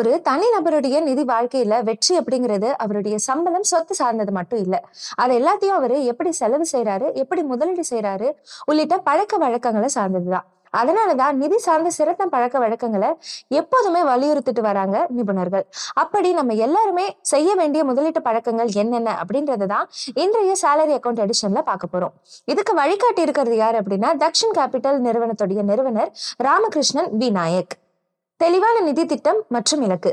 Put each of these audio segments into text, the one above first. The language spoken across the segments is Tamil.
ஒரு தனிநபருடைய நிதி வாழ்க்கையில வெற்றி அப்படிங்கிறது அவருடைய சம்பளம் சொத்து சார்ந்தது மட்டும் இல்லை. அது எல்லாத்தையும் அவரு எப்படி செலவு செய்யறாரு எப்படி முதலீடு செய்யறாரு உள்ளிட்ட பழக்க வழக்கங்களை சார்ந்ததுதான். அதனாலதான் நிதி சார்ந்த சிறந்த பழக்க வழக்கங்களை எப்போதுமே வலியுறுத்திட்டு வராங்க நிபுணர்கள். அப்படி நம்ம எல்லாருமே செய்ய வேண்டிய முதலீட்டு பழக்கங்கள் என்னென்ன அப்படின்றது தான் இன்றைய சேலரி அக்கௌண்ட் எடிஷன்ல பார்க்க போறோம். இதுக்கு வழிகாட்டி இருக்கிறது யார் அப்படின்னா தக்ஷின் கேபிட்டல் நிறுவனத்துடைய நிறுவனர் ராமகிருஷ்ணன் வி. நாயக். தெளிவான நிதி திட்டம் மற்றும் இலக்கு.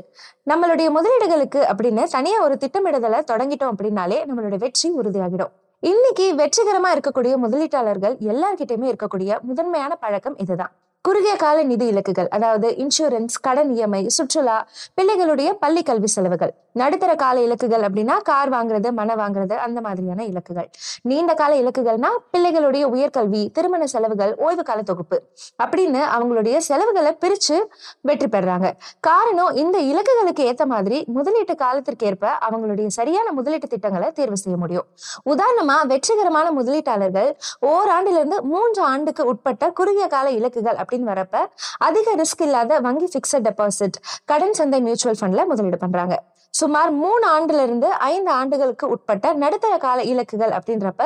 நம்மளுடைய முதலீடுகளுக்கு அப்படின்னு தனியா ஒரு திட்டமிடுதலை தொடங்கிட்டோம் அப்படின்னாலே நம்மளுடைய வெற்றி உறுதியாகிடும். இன்னைக்கு வெற்றிகரமா இருக்கக்கூடிய முதலீட்டாளர்கள் எல்லார்கிட்டயுமே இருக்கக்கூடிய முதன்மையான பழக்கம் இதுதான். குறுகிய கால நிதி இலக்குகள் அதாவது இன்சூரன்ஸ் கடன் இஎம்ஐ சுற்றுலா பிள்ளைகளுடைய பள்ளி கல்வி செலவுகள். நடுத்தர கால இலக்குகள் அப்படின்னா கார் வாங்குறது மன வாங்குறது அந்த மாதிரியான இலக்குகள். நீண்ட கால இலக்குகள்னா பிள்ளைகளுடைய உயர்கல்வி திருமண செலவுகள் ஓய்வு கால தொகுப்பு. அப்படின்னு அவங்களுடைய செலவுகளை பிரிச்சு வெற்றி பெறாங்க. காரணம் இந்த இலக்குகளுக்கு ஏத்த மாதிரி முதலீட்டு காலத்திற்கு ஏற்ப அவங்களுடைய சரியான முதலீட்டு திட்டங்களை தேர்வு செய்ய முடியும். உதாரணமா வெற்றிகரமான முதலீட்டாளர்கள் ஓராண்டுல இருந்து மூன்று ஆண்டுக்கு உட்பட்ட குறுகிய கால இலக்குகள் அப்படின்னு வரப்ப அதிக ரிஸ்க் இல்லாத வங்கி ஃபிக்ஸட் டெபாசிட் கடன் சந்தை மியூச்சுவல் ஃபண்ட்ல முதலீடு பண்றாங்க. சுமார் மூணு ஆண்டுல இருந்து ஐந்து ஆண்டுகளுக்கு உட்பட்ட நடுத்தர கால இலக்குகள் அப்படின்றப்ப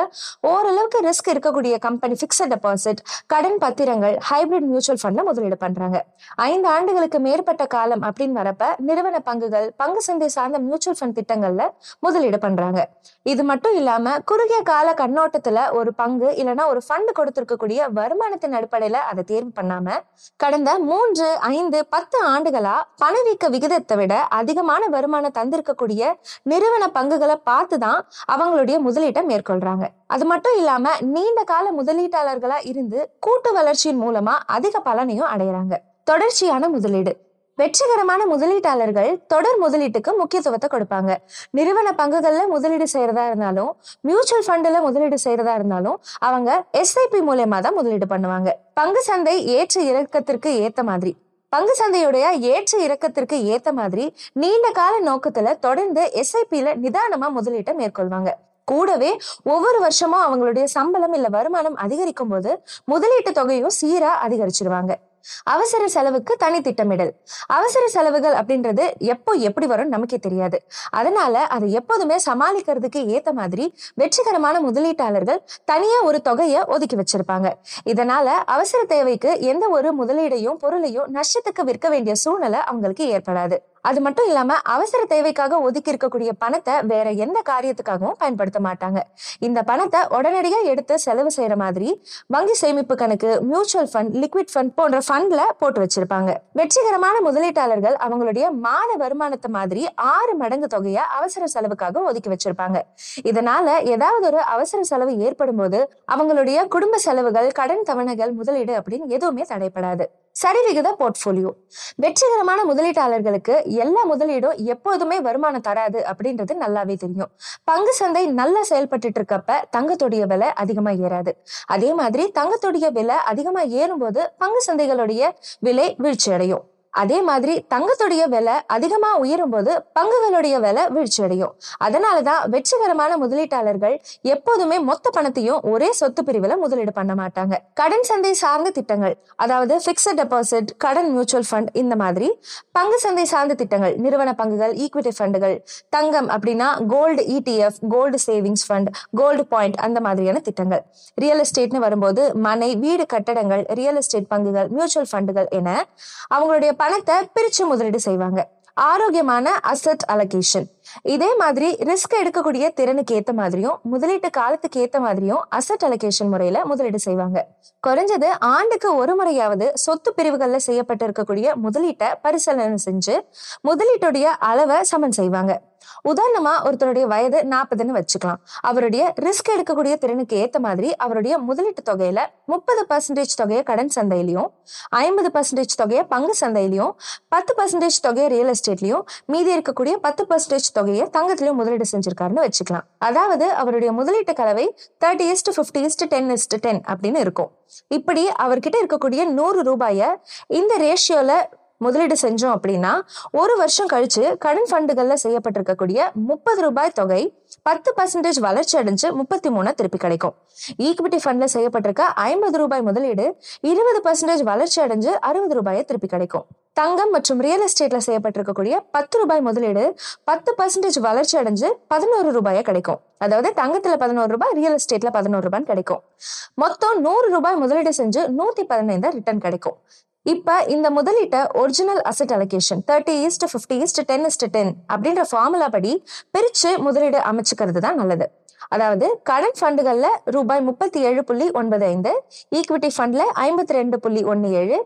ஓரளவுக்கு ரிஸ்க் இருக்கக்கூடிய கம்பெனி பிக்சட் டெபாசிட் கடன் பத்திரங்கள் ஹைபிரிட் மியூச்சுவல் ஃபண்ட்ல முதலீடு பண்றாங்க. ஐந்து ஆண்டுகளுக்கு மேற்பட்ட காலம் அப்படின்னு வரப்ப நிறுவன பங்குகள் பங்கு சந்தை சார்ந்த மியூச்சுவல் ஃபண்ட் திட்டங்கள்ல முதலீடு பண்றாங்க. இது மட்டும் இல்லாம குறுகிய கால கண்ணோட்டத்துல ஒரு பங்கு இல்லைன்னா ஒரு ஃபண்ட் கொடுத்திருக்கக்கூடிய வருமானத்தின் அடிப்படையில அதை தேர்வு பண்ணாம கடந்த மூன்று ஐந்து பத்து ஆண்டுகளா பணவீக்க விகிதத்தை விட அதிகமான வருமானம் தந்திருக்கக்கூடிய நிறுவன பங்குகளை பார்த்து தான் அவங்களுடைய முதலீட்டை மேற்கொள்றாங்க. அது மட்டும் இல்லாம நீண்ட கால முதலீட்டாளர்களா இருந்து கூட்டு வளர்ச்சியின் மூலமா அதிக பலனையும் அடையிறாங்க. தொடர்ச்சியான முதலீடு. வெற்றிகரமான முதலீட்டாளர்கள் தொடர் முதலீட்டுக்கு முக்கியத்துவத்தை கொடுப்பாங்க. நிறுவன பங்குகள்ல முதலீடு செய்யறதா இருந்தாலும் மியூச்சுவல் ஃபண்ட்ல முதலீடு செய்யறதா இருந்தாலும் அவங்க எஸ்ஐபி மூலயமா தான் முதலீடு பண்ணுவாங்க. பங்கு சந்தை ஏற்ற இறக்கத்திற்கு ஏத்த மாதிரி. பங்கு சந்தையுடைய ஏற்ற இறக்கத்திற்கு ஏத்த மாதிரி நீண்ட கால நோக்கத்துல தொடர்ந்து எஸ்ஐபில நிதானமா முதலீட்டை மேற்கொள்வாங்க. கூடவே ஒவ்வொரு வருஷமும் அவங்களுடைய சம்பளம் இல்ல வருமானம் அதிகரிக்கும் போது முதலீட்டு தொகையும் சீரா அதிகரிச்சிருவாங்க. அவசர செலவுக்கு தனி திட்டமிடல். அவசர செலவுகள் அப்படின்றது எப்போ எப்படி வரும் நமக்கே தெரியாது. அதனால அதை எப்போதுமே சமாளிக்கிறதுக்கு ஏத்த மாதிரி வெற்றிகரமான முதலீட்டாளர்கள் தனியா ஒரு தொகையை ஒதுக்கி வச்சிருப்பாங்க. இதனால அவசர தேவைக்கு எந்த ஒரு முதலீடையும் பொருளையும் நஷ்டத்துக்கு விற்க வேண்டிய சூழ்நிலை அவங்களுக்கு ஏற்படாது. அது மட்டும் இல்லாம அவசர தேவைக்காக ஒதுக்கி இருக்கக்கூடிய பணத்தை வேற எந்த காரியத்துக்காகவும் பயன்படுத்த மாட்டாங்க. இந்த பணத்தை உடனடியா எடுத்து செலவு செய்யற மாதிரி வங்கி சேமிப்பு கணக்கு மியூச்சுவல் ஃபண்ட் லிக்விட் ஃபண்ட் போன்ற ஃபண்ட்ல போட்டு வச்சிருப்பாங்க. வெற்றிகரமான முதலீட்டாளர்கள் அவங்களுடைய மாத வருமானத்தை மாதிரி ஆறு மடங்கு தொகையை அவசர செலவுக்காக ஒதுக்கி வச்சிருப்பாங்க. இதனால ஏதாவது ஒரு அவசர செலவு ஏற்படும் போது அவங்களுடைய குடும்ப செலவுகள் கடன் தவணைகள் முதலீடு அப்படின்னு எதுவுமே தடைப்படாது. சரிவிகித போர்ட்ஃபோலியோ. வெற்றிகரமான முதலீட்டாளர்களுக்கு எல்லா முதலீடும் எப்போதுமே வருமானம் தராது அப்படின்றது நல்லாவே தெரியும். பங்கு சந்தை நல்லா செயல்பட்டு இருக்கப்ப தங்கத்துடைய விலை அதிகமா ஏறாது. அதே மாதிரி தங்கத்துடைய விலை அதிகமா ஏறும்போது பங்கு சந்தைகளுடைய விலை வீழ்ச்சி அடையும் அதே மாதிரி தங்கத்துடைய விலை அதிகமா உயரும் போது பங்குகளுடைய விலை வீழ்ச்சி அடையும். அதனாலதான் வெற்றிகரமான முதலீட்டாளர்கள் எப்போதுமே மொத்த பணத்தையும் ஒரே சொத்து பிரிவுல முதலீடு பண்ண மாட்டாங்க. கடன் சந்தை சார்ந்த திட்டங்கள் அதாவது பிக்சட் டெபாசிட் கடன் மியூச்சுவல் ஃபண்ட் இந்த மாதிரி பங்கு சந்தை சார்ந்த திட்டங்கள் நிறுவன பங்குகள் ஈக்விட்டி ஃபண்டுகள் தங்கம் அப்படின்னா gold ETF gold savings fund gold point அந்த மாதிரியான திட்டங்கள். ரியல் எஸ்டேட்னு வரும்போது மனை வீடு கட்டடங்கள் ரியல் எஸ்டேட் பங்குகள் மியூச்சுவல் ஃபண்டுகள் என அவங்களுடைய பணத்தை பிரிச்சு முதலீடு செய்வாங்க. ஆரோக்கியமான அசட் அலகேஷன் இதே மாதிரி ரிஸ்க் எடுக்கக்கூடிய திறனுக்கு ஏத்த மாதிரியும் முதலீட்டு காலத்துக்கு ஏத்த மாதிரியும் அசட் அலகேஷன் முறையில முதலீடு செய்வாங்க. குறைஞ்சது ஆண்டுக்கு ஒரு முறையாவது சொத்து பிரிவுகள்ல செய்யப்பட்டு இருக்கக்கூடிய முதலீட்டை பரிசீலனை செஞ்சு முதலீட்டுடைய அளவை சமன் செய்வாங்க. உதாரணமா ஒருத்தருடைய வயது நாற்பதுன்னு வச்சுக்கலாம். அவருடைய ரிஸ்க் எடுக்கக்கூடிய திறனுக்கு ஏத்த மாதிரி அவருடைய முதலீட்டு தொகையில முப்பது பர்சன்டேஜ் தொகையை கடன் சந்தையிலையும் ஐம்பது பர்சன்டேஜ் தொகையை பங்கு சந்தையிலையும் பத்து பர்சன்டேஜ் தொகையை ரியல் எஸ்டேட்லயும் மீதி இருக்கக்கூடிய பத்து பர்சன்டேஜ் தொகையை தங்கத்திலையும் முதலீடு செஞ்சிருக்காருன்னு வச்சுக்கலாம். அதாவது அவருடைய முதலீட்டு கலவை thirty is fifty is ten is ten அப்படின்னு இருக்கும். இப்படி அவர்கிட்ட இருக்கக்கூடிய நூறு ரூபாய இந்த ரேஷியோல முதலீடு செஞ்சோம் அப்படின்னா ஒரு வருஷம் கழிச்சு கடன் ஃபண்டுகள்ல செய்யப்பட்டிருக்கக்கூடிய முப்பது ரூபாய் தொகை பத்து பர்சன்டேஜ் வளர்ச்சி அடைஞ்சு முப்பத்தி மூணு திருப்பி கிடைக்கும். ஈக்விட்டி ஃபண்ட்ல செய்யப்பட்டிருக்க ஐம்பது ரூபாய் முதலீடு இருபது பர்சன்டேஜ் வளர்ச்சி அடைஞ்சு அறுபது ரூபாயை திருப்பி கிடைக்கும். தங்கம் மற்றும் ரியல் எஸ்டேட்ல செய்யப்பட்டிருக்கக்கூடிய பத்து ரூபாய் முதலீடு பத்து பர்சன்டேஜ் வளர்ச்சி அடைஞ்சு பதினோரு ரூபாயா கிடைக்கும். அதாவது தங்கத்துல பதினோரு ரூபாய் ரியல் எஸ்டேட்ல பதினோரு ரூபாய் கிடைக்கும். மொத்தம் நூறு ரூபாய் முதலீடு செஞ்சு நூத்தி பதினைந்து ரிட்டர்ன் கிடைக்கும். இப்ப இந்த முதலீட்டை original asset allocation thirty is to fifty is to ten is to ten அப்படின்ற ஃபார்முலா படி பிரிச்சு முதலீடு அமைச்சுக்கிறது தான் நல்லது. அதாவது கடன் ஃபண்டுகள்ல ரூபாய் முப்பத்தி ஏழு புள்ளி ஒன்பது ஐந்து ஈக்விட்டி ஃபண்ட்ல ஐம்பத்தி ரெண்டு புள்ளி ஒன்னு ஏழு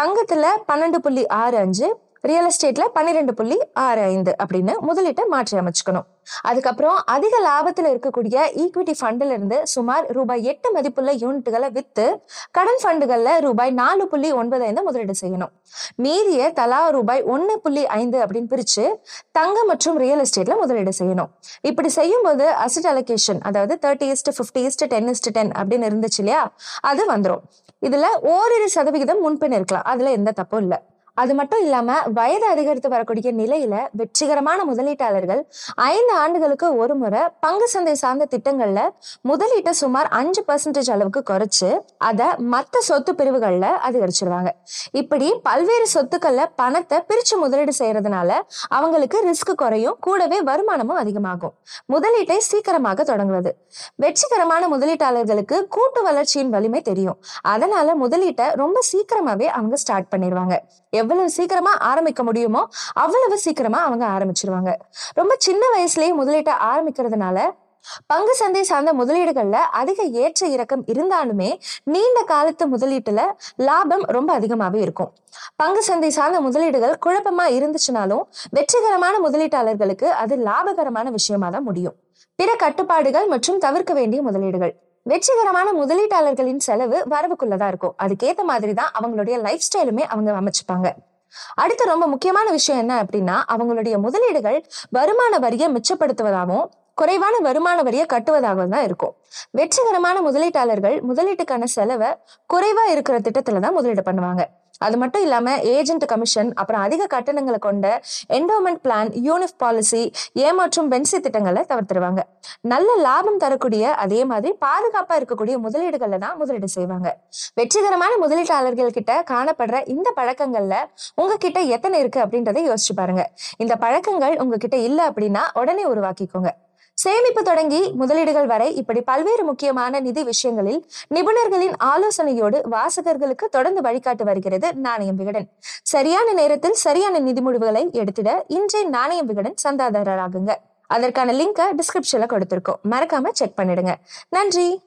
தங்கத்துல பன்னெண்டு புள்ளி ஆறு அஞ்சு ரியல் எஸ்டேட்ல பன்னிரெண்டு புள்ளி ஆறு ஐந்து அப்படின்னு முதலீட்டை மாற்றி அமைச்சுக்கணும். அதுக்கப்புறம் அதிக லாபத்துல இருக்கக்கூடிய ஈக்விட்டி ஃபண்ட்ல இருந்து சுமார் ரூபாய் எட்டு மதிப்புள்ள யூனிட்டுகளை வித்து கடன் ஃபண்டுகளில் ரூபாய் நாலு புள்ளி ஒன்பது ஐந்து முதலீடு செய்யணும். மீதிய தலா ரூபாய் ஒன்னு புள்ளி ஐந்து அப்படின்னு பிரிச்சு தங்கம் மற்றும் ரியல் எஸ்டேட்ல முதலீடு செய்யணும். இப்படி செய்யும் போது அசட் அலோகேஷன் அதாவது thirty is fifty is ten is ten அப்படின்னு இருந்துச்சு இல்லையா? அது வந்துடும் இதுல ஓரிரு சதவிகிதம் முன்பின் இருக்கலாம். அதுல எந்த தப்பும் இல்லை. அது மட்டும் இல்லாம வயது அதிகரித்து வரக்கூடிய நிலையில வெற்றிகரமான முதலீட்டாளர்கள் ஐந்து ஆண்டுகளுக்கு ஒரு முறை பங்கு சந்தை சார்ந்த திட்டங்கள்ல முதலீட்டை சுமார் அஞ்சு பர்சன்டேஜ் அளவுக்கு குறைச்சு அதை மத்த சொத்து பிரிவுகள்ல அதிகரிச்சிருவாங்க. இப்படி பல்வேறு சொத்துக்கள்ல பணத்தை பிரிச்சு முதலீடு செய்யறதுனால அவங்களுக்கு ரிஸ்க் குறையும் கூடவே வருமானமும் அதிகமாகும். முதலீட்டை சீக்கிரமாக தொடங்குவது. வெற்றிகரமான முதலீட்டாளர்களுக்கு கூட்டு வளர்ச்சியின் வலிமை தெரியும். அதனால முதலீட்டை ரொம்ப சீக்கிரமாவே அவங்க ஸ்டார்ட் பண்ணிடுவாங்க. எவ்வளவு சீக்கிரமா ஆரம்பிக்க முடியுமோ அவ்வளவு சீக்கிரமா அவங்க ஆரம்பிச்சிருவாங்க. ரொம்ப சின்ன வயசுலயே முதலீட்டை ஆரம்பிக்கிறதுனால பங்கு சந்தை சார்ந்த முதலீடுகள்ல அதிக ஏற்ற இறக்கம் இருந்தாலுமே நீண்ட காலத்து முதலீட்டுல லாபம் ரொம்ப அதிகமாவே இருக்கும். பங்கு சந்தை சார்ந்த முதலீடுகள் குழப்பமா இருந்துச்சுனாலும் வெற்றிகரமான முதலீட்டாளர்களுக்கு அது லாபகரமான விஷயமா தான் முடியும். பிற கட்டுப்பாடுகள் மற்றும் தவிர்க்க வேண்டிய முதலீடுகள். வெற்றிகரமான முதலீட்டாளர்களின் செலவு வரவுக்குள்ளதான் இருக்கும். அதுக்கேத்த மாதிரி தான் அவங்களுடைய லைஃப் ஸ்டைலுமே அவங்க அமைச்சுப்பாங்க. அடுத்து ரொம்ப முக்கியமான விஷயம் என்ன அப்படின்னா அவங்களுடைய முதலீடுகள் வருமான வரியை மிச்சப்படுத்துவதாகவும் குறைவான வருமான வரியை கட்டுவதாகவும் தான் இருக்கும். வெற்றிகரமான முதலீட்டாளர்கள் முதலீட்டுக்கான செலவை குறைவா இருக்கிற திட்டத்துல தான் முதலீடு பண்ணுவாங்க. அது மட்டும் இல்லாம ஏஜென்ட் கமிஷன் அப்புறம் அதிக கட்டணங்களை கொண்ட என்டோமெண்ட் பிளான் யூனிஃப் பாலிசி ஏமாற்றும் பென்சி திட்டங்களை தவிர்த்துருவாங்க. நல்ல லாபம் தரக்கூடிய அதே மாதிரி பாதுகாப்பா இருக்கக்கூடிய முதலீடுகள்ல தான் முதலீடு செய்வாங்க. வெற்றிகரமான முதலீட்டாளர்கள் கிட்ட காணப்படுற இந்த பழக்கங்கள்ல உங்ககிட்ட எத்தனை இருக்கு அப்படின்றத யோசிச்சு பாருங்க. இந்த பழக்கங்கள் உங்ககிட்ட இல்ல அப்படின்னா உடனே உருவாக்கிக்கோங்க. சேமிப்பு தொடங்கி முதலீடுகள் வரை இப்படி பல்வேறு முக்கியமான நிதி விஷயங்களில் நிபுணர்களின் ஆலோசனையோடு வாசகர்களுக்கு தொடர்ந்து வழிகாட்டு வருகிறது நாணயம் விகடன். சரியான நேரத்தில் சரியான நிதி முடிவுகளை எடுத்திட இன்றைய நாணயம் விகடன் சந்தாதாரராகுங்க. அதற்கான லிங்கை டிஸ்கிரிப்ஷன்ல கொடுத்திருக்கோம். மறக்காம செக் பண்ணிடுங்க. நன்றி.